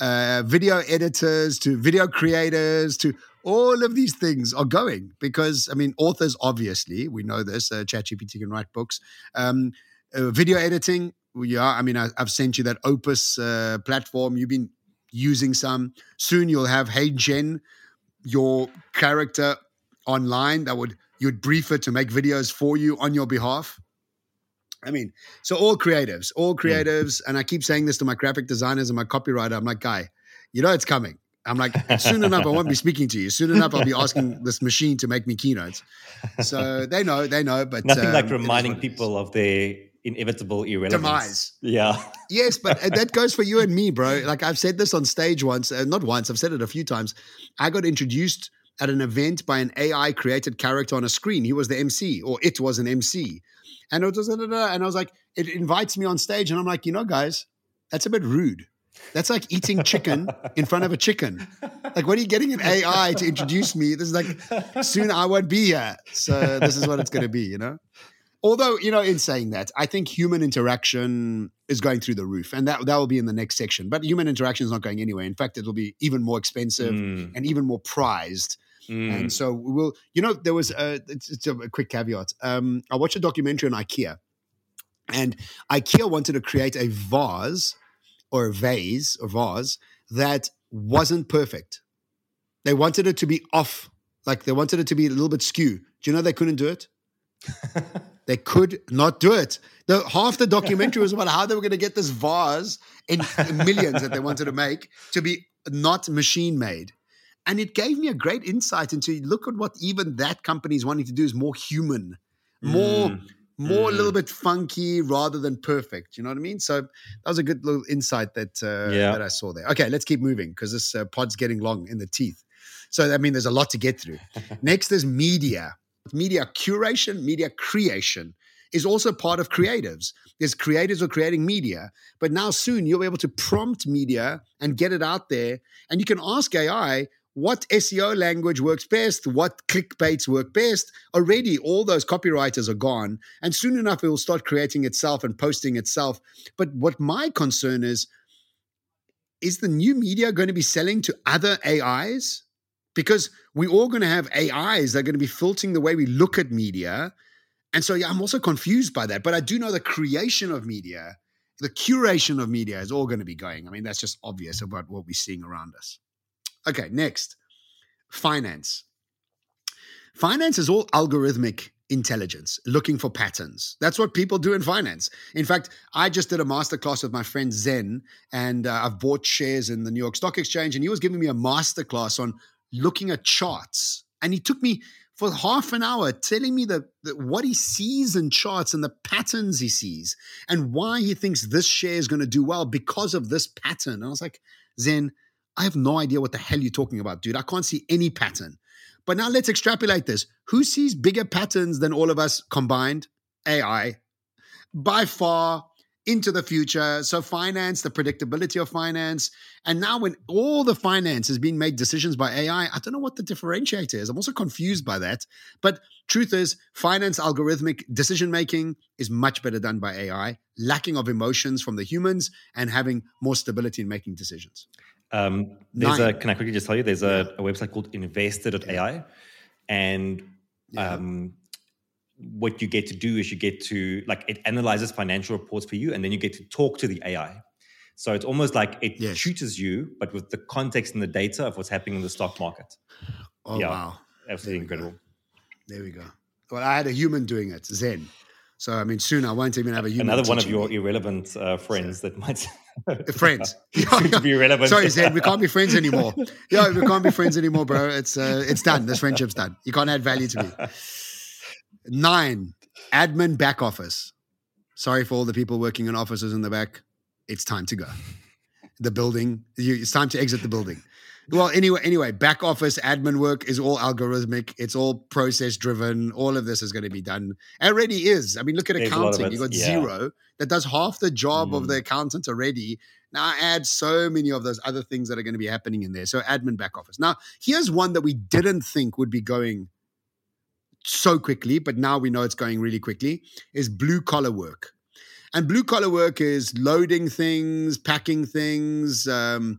uh, video editors to video creators to all of these things are going because I mean, authors obviously we know this. Uh, ChatGPT can write books. Um, uh, video editing, yeah. I mean, I, have sent you that Opus uh, platform. You've been using some. Soon you'll have HeyGen, your character online that would you'd brief it to make videos for you on your behalf. I mean, so all creatives, all hmm. creatives, and I keep saying this to my graphic designers and my copywriter. I'm like, guy, you know it's coming. I'm like, soon enough, I won't be speaking to you. Soon enough, I'll be asking this machine to make me keynotes. So they know, they know, but nothing um, like reminding people of their inevitable irrelevance. Demise. Yeah. yes, but uh, that goes for you and me, bro. Like I've said this on stage once, uh, not once, I've said it a few times. I got introduced at an event by an AI created character on a screen. He was the MC, or it was an MC. And it was, and I was like, it invites me on stage, and I'm like, you know, guys, that's a bit rude. That's like eating chicken in front of a chicken. Like, what are you getting an AI to introduce me? This is like, soon I won't be here. So, this is what it's going to be, you know? Although, you know, in saying that, I think human interaction is going through the roof, and that, that will be in the next section. But human interaction is not going anywhere. In fact, it'll be even more expensive mm. and even more prized. Mm. And so we will, you know, there was a, it's, it's a quick caveat. Um, I watched a documentary on IKEA, and IKEA wanted to create a vase or vase or vase that wasn't perfect. They wanted it to be off, like they wanted it to be a little bit skew. Do you know they couldn't do it? they could not do it. The half the documentary was about how they were going to get this vase in millions that they wanted to make to be not machine made. And it gave me a great insight into look at what even that company is wanting to do is more human, more mm more mm. a little mm. bit funky rather than perfect. You know what I mean? So that was a good little insight that uh, yeah. that I saw there. Okay, let's keep moving because this uh, pod's getting long in the teeth. So I mean, there's a lot to get through. Next is media. Media curation, media creation is also part of creatives. There's creators who are creating media, but now soon you'll be able to prompt media and get it out there. And you can ask AI, what SEO language works best, what clickbaits work best. Already, all those copywriters are gone, and soon enough, it will start creating itself and posting itself. But what my concern is is the new media going to be selling to other AIs? Because we're all going to have AIs that are going to be filtering the way we look at media. And so, yeah, I'm also confused by that. But I do know the creation of media, the curation of media is all going to be going. I mean, that's just obvious about what we're seeing around us. Okay, next finance. Finance is all algorithmic intelligence, looking for patterns. That's what people do in finance. In fact, I just did a masterclass with my friend Zen, and uh, I've bought shares in the New York Stock Exchange, and he was giving me a masterclass on looking at charts. And he took me for half an hour telling me the, what he sees in charts and the patterns he sees and why he thinks this share is going to do well because of this pattern. And I was like, Zen, I have no idea what the hell you're talking about, dude. I can't see any pattern. But now let's extrapolate this. Who sees bigger patterns than all of us combined? AI. By far, into the future. So, finance, the predictability of finance. And now, when all the finance is being made decisions by AI, I don't know what the differentiator is. I'm also confused by that. But truth is, finance algorithmic decision making is much better done by AI, lacking of emotions from the humans and having more stability in making decisions. Um, there's Nine. a, can I quickly just tell you, there's a, a website called investor.ai. Yeah. And yeah. um, what you get to do is you get to, like, it analyzes financial reports for you, and then you get to talk to the AI. So it's almost like it yes. tutors you, but with the context and the data of what's happening in the stock market. Oh, yeah, wow. Absolutely there incredible. Go. There we go. Well, I had a human doing it, Zen. So I mean, soon I won't even have a human. Another one of your me. irrelevant uh, friends that might friends to be relevant. Sorry, Zed, we can't be friends anymore. Yeah, we can't be friends anymore, bro. It's uh, it's done. This friendship's done. You can't add value to me. Nine, admin back office. Sorry for all the people working in offices in the back. It's time to go. The building. It's time to exit the building. Well, anyway, anyway, back office admin work is all algorithmic. It's all process driven. All of this is going to be done. It already is. I mean, look at There's accounting. You got yeah. Xero that does half the job mm. of the mm. accountant already. Now add so many of those other things that are going to be happening in there. So admin back office. Now here's one that we didn't think would be going so quickly, but now we know it's going really quickly. Is blue collar work. And blue collar work is loading things, packing things, um,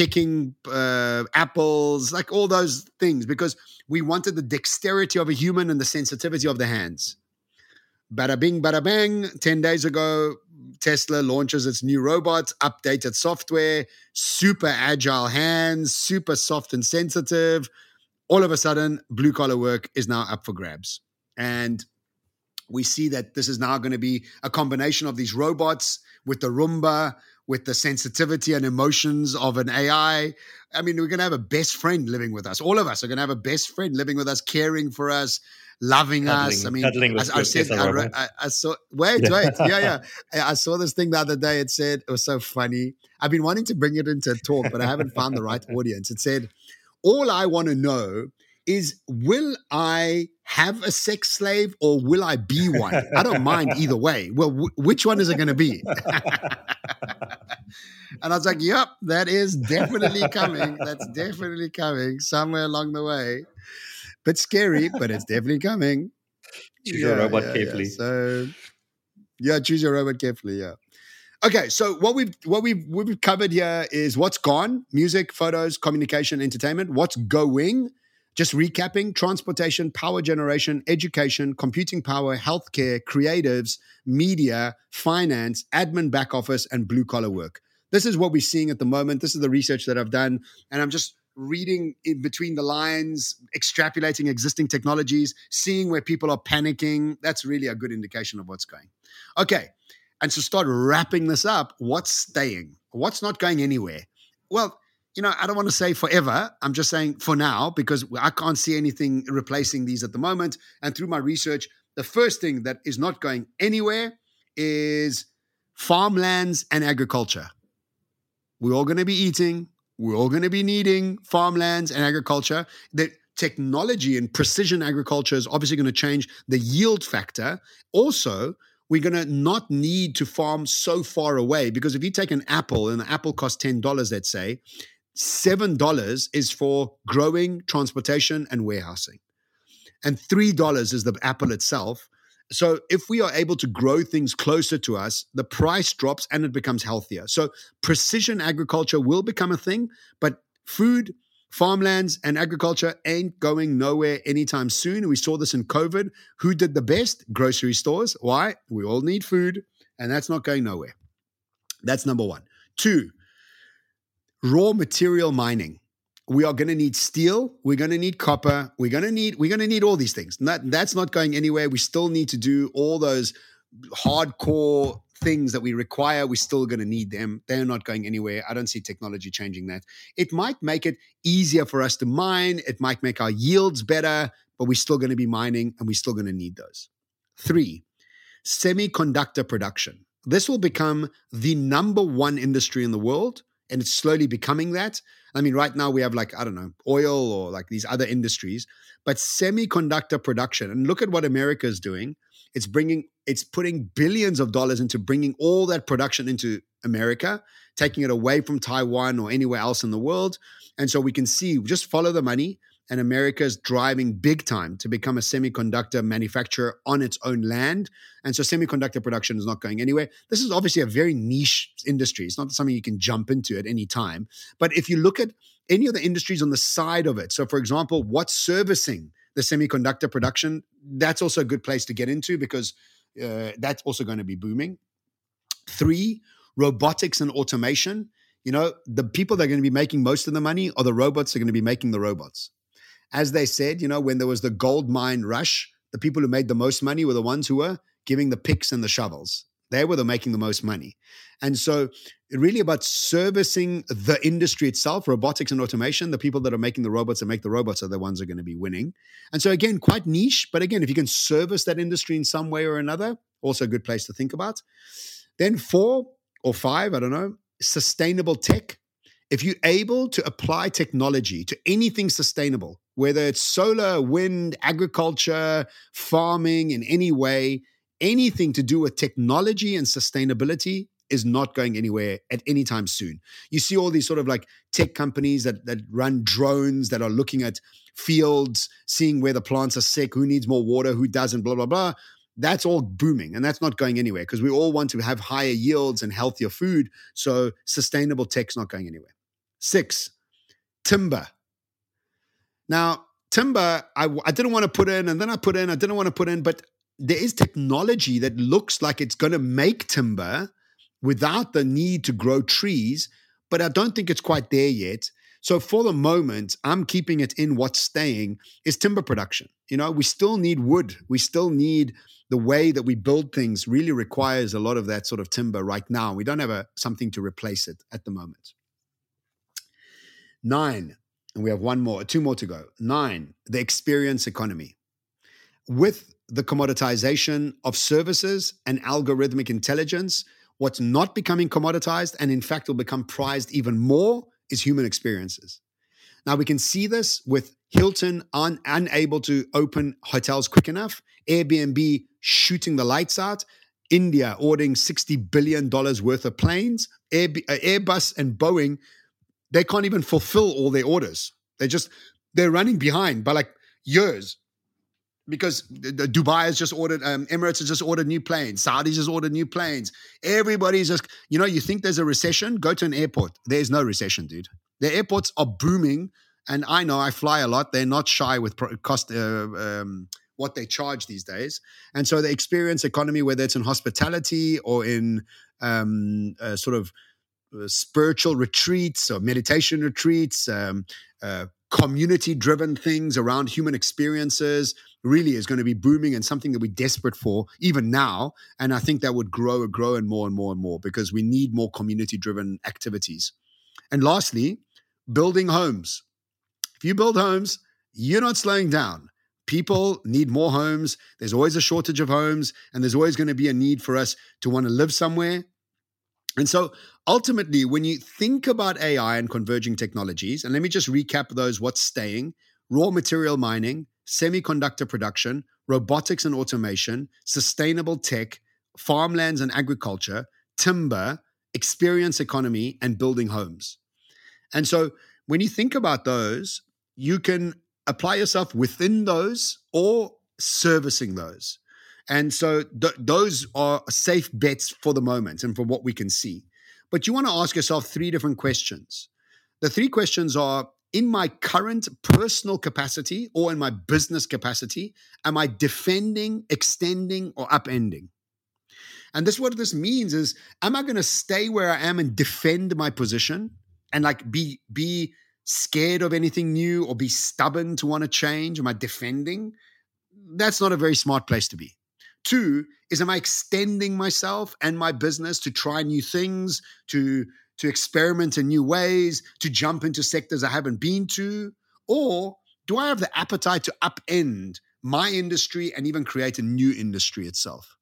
picking uh, apples, like all those things, because we wanted the dexterity of a human and the sensitivity of the hands. Bada bing, bada bang. 10 days ago, Tesla launches its new robots, updated software, super agile hands, super soft and sensitive. All of a sudden, blue collar work is now up for grabs. And we see that this is now going to be a combination of these robots with the Roomba, with the sensitivity and emotions of an AI. I mean, we're going to have a best friend living with us. All of us are going to have a best friend living with us, caring for us, loving cuddling, us. I mean, I, I said, I, I, I, saw, wait, yeah. wait. Yeah, yeah. I saw this thing the other day. It said, it was so funny. I've been wanting to bring it into a talk, but I haven't found the right audience. It said, all I want to know is will I have a sex slave or will I be one? I don't mind either way. Well, w- which one is it going to be? and I was like, yep, that is definitely coming. That's definitely coming somewhere along the way. Bit scary, but it's definitely coming. Choose yeah, your robot yeah, carefully. Yeah. So, yeah, choose your robot carefully. Yeah. Okay, so what we've what we've we've covered here is what's gone: music, photos, communication, entertainment. What's going? Just recapping transportation, power generation, education, computing power, healthcare, creatives, media, finance, admin back office, and blue collar work. This is what we're seeing at the moment. This is the research that I've done. And I'm just reading in between the lines, extrapolating existing technologies, seeing where people are panicking. That's really a good indication of what's going. Okay. And to start wrapping this up, what's staying? What's not going anywhere? Well, you know, I don't want to say forever. I'm just saying for now because I can't see anything replacing these at the moment. And through my research, the first thing that is not going anywhere is farmlands and agriculture. We're all going to be eating, we're all going to be needing farmlands and agriculture. The technology and precision agriculture is obviously going to change the yield factor. Also, we're going to not need to farm so far away because if you take an apple and the apple costs $10, let's say, $7 is for growing, transportation, and warehousing. And $3 is the apple itself. So if we are able to grow things closer to us, the price drops and it becomes healthier. So precision agriculture will become a thing, but food, farmlands, and agriculture ain't going nowhere anytime soon. We saw this in COVID. Who did the best? Grocery stores. Why? We all need food, and that's not going nowhere. That's number one. Two, raw material mining. we are going to need steel we're going to need copper we're going to need we're going to need all these things. That, that's not going anywhere. We still need to do all those hardcore things that we require. We're still going to need them. They're not going anywhere. I don't see technology changing that. It might make it easier for us to mine. It might make our yields better but we're still going to be mining and we're still going to need those. Three semiconductor production. This will become the number one industry in the world and it's slowly becoming that I mean, right now we have like, I don't know, oil or like these other industries, but semiconductor production, and look at what America is doing. It's bringing, it's putting billions of dollars into bringing all that production into America, taking it away from Taiwan or anywhere else in the world. And so we can see, just follow the money and America is driving big time to become a semiconductor manufacturer on its own land. And so semiconductor production is not going anywhere. This is obviously a very niche industry. It's not something you can jump into at any time. But if you look at any of the industries on the side of it, so for example, what's servicing the semiconductor production, that's also a good place to get into because uh, that's also going to be booming. Three, robotics and automation. You know, the people that are going to be making most of the money are the robots that are going to be making the robots as they said, you know, when there was the gold mine rush, the people who made the most money were the ones who were giving the picks and the shovels. They were the making the most money. And so, really about servicing the industry itself, robotics and automation, the people that are making the robots and make the robots are the ones that are going to be winning. And so, again, quite niche. But again, if you can service that industry in some way or another, also a good place to think about. Then, four or five, I don't know, sustainable tech. If you're able to apply technology to anything sustainable, whether it's solar, wind, agriculture, farming in any way, anything to do with technology and sustainability is not going anywhere at any time soon. You see all these sort of like tech companies that that run drones that are looking at fields, seeing where the plants are sick, who needs more water, who doesn't, blah blah blah. That's all booming and that's not going anywhere because we all want to have higher yields and healthier food. So sustainable tech's not going anywhere. Six, timber. Now, timber, I, I didn't want to put in, and then I put in, I didn't want to put in, but there is technology that looks like it's going to make timber without the need to grow trees, but I don't think it's quite there yet. So for the moment, I'm keeping it in what's staying is timber production. You know, we still need wood. We still need the way that we build things really requires a lot of that sort of timber right now. We don't have a, something to replace it at the moment. Nine, and we have one more, two more to go. Nine, the experience economy. With the commoditization of services and algorithmic intelligence, what's not becoming commoditized and in fact will become prized even more is human experiences. Now we can see this with Hilton un- unable to open hotels quick enough, Airbnb shooting the lights out, India ordering $60 billion worth of planes, Air- Airbus and Boeing they can't even fulfill all their orders. They just they're running behind by like years because Dubai has just ordered, um, Emirates has just ordered new planes, Saudis has ordered new planes. Everybody's just, you know, you think there's a recession? Go to an airport. There's no recession, dude. The airports are booming, and I know I fly a lot. They're not shy with cost. Uh, um, what they charge these days. And so the experience economy, whether it's in hospitality or in um, uh, sort of spiritual retreats or meditation retreats, um, uh, community driven things around human experiences really is going to be booming and something that we're desperate for even now. And I think that would grow and grow and more and more and more because we need more community driven activities. And lastly, building homes. If you build homes, you're not slowing down. People need more homes. There's always a shortage of homes, and there's always going to be a need for us to want to live somewhere and so ultimately, when you think about AI and converging technologies, and let me just recap those what's staying raw material mining, semiconductor production, robotics and automation, sustainable tech, farmlands and agriculture, timber, experience economy, and building homes. And so when you think about those, you can apply yourself within those or servicing those. And so th- those are safe bets for the moment and for what we can see. But you want to ask yourself three different questions. The three questions are in my current personal capacity or in my business capacity, am I defending, extending, or upending? And this what this means is am I going to stay where I am and defend my position and like be be scared of anything new or be stubborn to want to change? Am I defending? That's not a very smart place to be. Two is am I extending myself and my business to try new things, to to experiment in new ways, to jump into sectors I haven't been to? Or do I have the appetite to upend my industry and even create a new industry itself?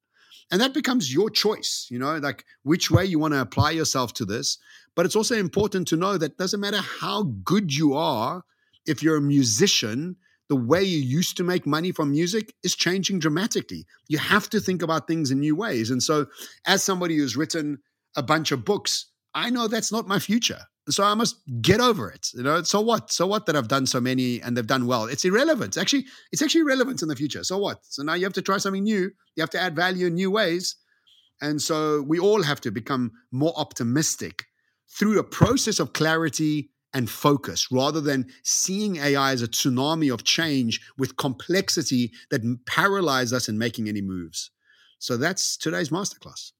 And that becomes your choice, you know, like which way you want to apply yourself to this. But it's also important to know that doesn't matter how good you are, if you're a musician, the way you used to make money from music is changing dramatically. You have to think about things in new ways. And so, as somebody who's written a bunch of books, I know that's not my future. So I must get over it. You know, so what? So what that I've done so many and they've done well? It's irrelevant. Actually, it's actually relevant in the future. So what? So now you have to try something new. You have to add value in new ways. And so we all have to become more optimistic through a process of clarity and focus rather than seeing AI as a tsunami of change with complexity that paralyze us in making any moves. So that's today's masterclass.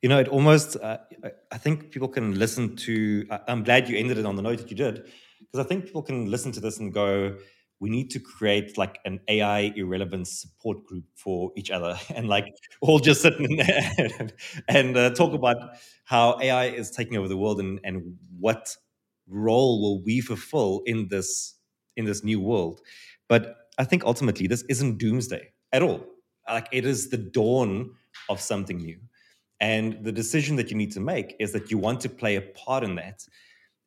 You know, it almost, uh, I think people can listen to, I'm glad you ended it on the note that you did, because I think people can listen to this and go, we need to create like an AI irrelevance support group for each other and like all just sit and, and uh, talk about how AI is taking over the world and, and what role will we fulfill in this in this new world. But I think ultimately this isn't doomsday at all. Like it is the dawn of something new. And the decision that you need to make is that you want to play a part in that.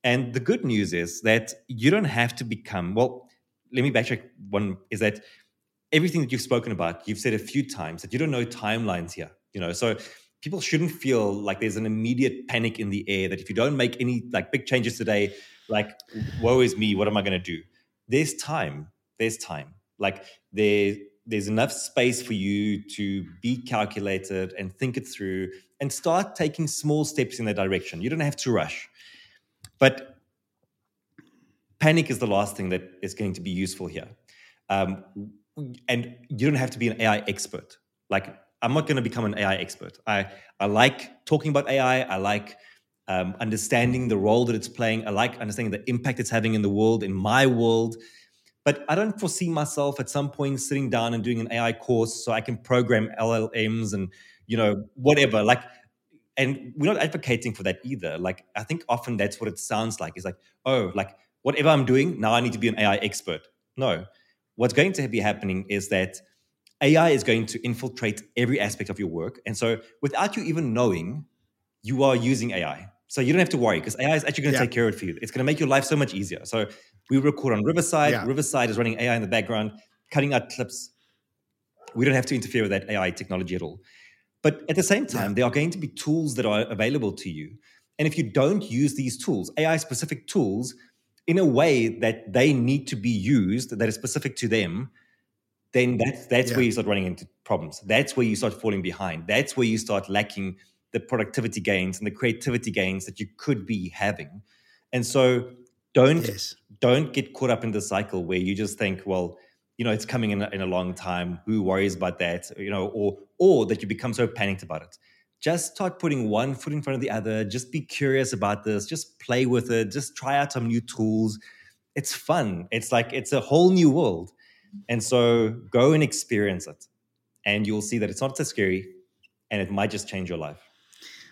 And the good news is that you don't have to become well let me backtrack one is that everything that you've spoken about you've said a few times that you don't know timelines here you know? So people shouldn't feel like there's an immediate panic in the air that if you don't make any like big changes today like woe is me what am i going to do there's time there's time like there there's enough space for you to be calculated and think it through and start taking small steps in that direction. You don't have to rush. But panic is the last thing that is going to be useful here. Um, and you don't have to be an AI expert. Like, I'm not going to become an AI expert. I, I like talking about AI. I like um, understanding the role that it's playing. I like understanding the impact it's having in the world, in my world. But I don't foresee myself at some point sitting down and doing an AI course so I can program LLMs and you know whatever. Like, and we're not advocating for that either. Like, I think often that's what it sounds like. It's like, oh, like whatever I'm doing now, I need to be an AI expert. No, what's going to be happening is that AI is going to infiltrate every aspect of your work, and so without you even knowing, you are using AI. So you don't have to worry because AI is actually going to yeah. take care of it for you. It's going to make your life so much easier. So we record on Riverside. Yeah. Riverside is running AI in the background, cutting out clips. We don't have to interfere with that AI technology at all. But at the same time, yeah. there are going to be tools that are available to you. And if you don't use these tools, AI specific tools, in a way that they need to be used, that is specific to them, then that's that's yeah. where you start running into problems. That's where you start falling behind. That's where you start lacking the productivity gains and the creativity gains that you could be having. And so don't yes. don't get caught up in the cycle where you just think, well, you know, it's coming in a, in a long time. Who worries about that? You know, or or that you become so panicked about it. Just start putting one foot in front of the other. Just be curious about this. Just play with it. Just try out some new tools. It's fun. It's like it's a whole new world. And so go and experience it. And you'll see that it's not so scary and it might just change your life.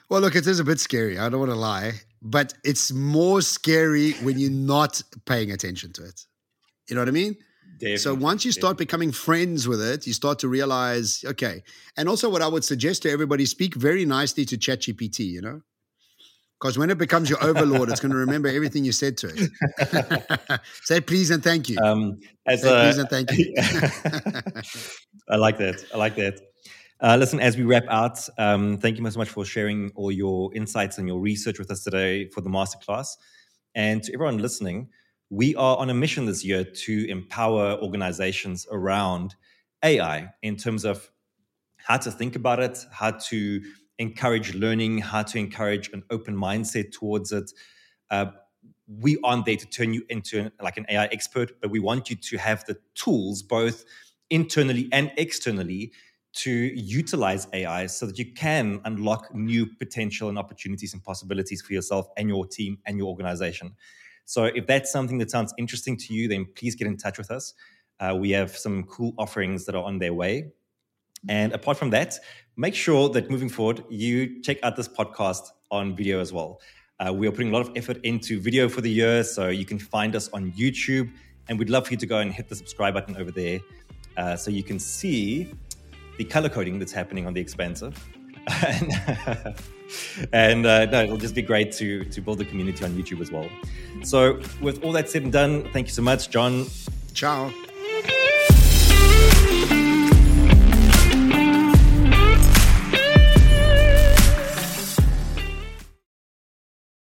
Well, look, it is a bit scary. I don't want to lie, but it's more scary when you're not paying attention to it. You know what I mean? Definitely. So once you start becoming friends with it, you start to realize, okay. And also, what I would suggest to everybody: speak very nicely to ChatGPT. You know, because when it becomes your overlord, it's going to remember everything you said to it. Say please and thank you. Um, as Say a, please and thank you. I like that. I like that. Uh, listen, as we wrap out, um, thank you so much for sharing all your insights and your research with us today for the masterclass. And to everyone listening, we are on a mission this year to empower organizations around AI in terms of how to think about it, how to encourage learning, how to encourage an open mindset towards it. Uh, we aren't there to turn you into an, like an AI expert, but we want you to have the tools, both internally and externally, to utilize AI so that you can unlock new potential and opportunities and possibilities for yourself and your team and your organization. So if that's something that sounds interesting to you, then please get in touch with us. Uh, we have some cool offerings that are on their way. And apart from that, make sure that moving forward, you check out this podcast on video as well. Uh, we are putting a lot of effort into video for the year, so you can find us on YouTube. And we'd love for you to go and hit the subscribe button over there uh, so you can see the color coding that's happening on the expansive. and, uh, no, it'll just be great to to build a community on YouTube as well. So, with all that said and done, thank you so much, John. Ciao.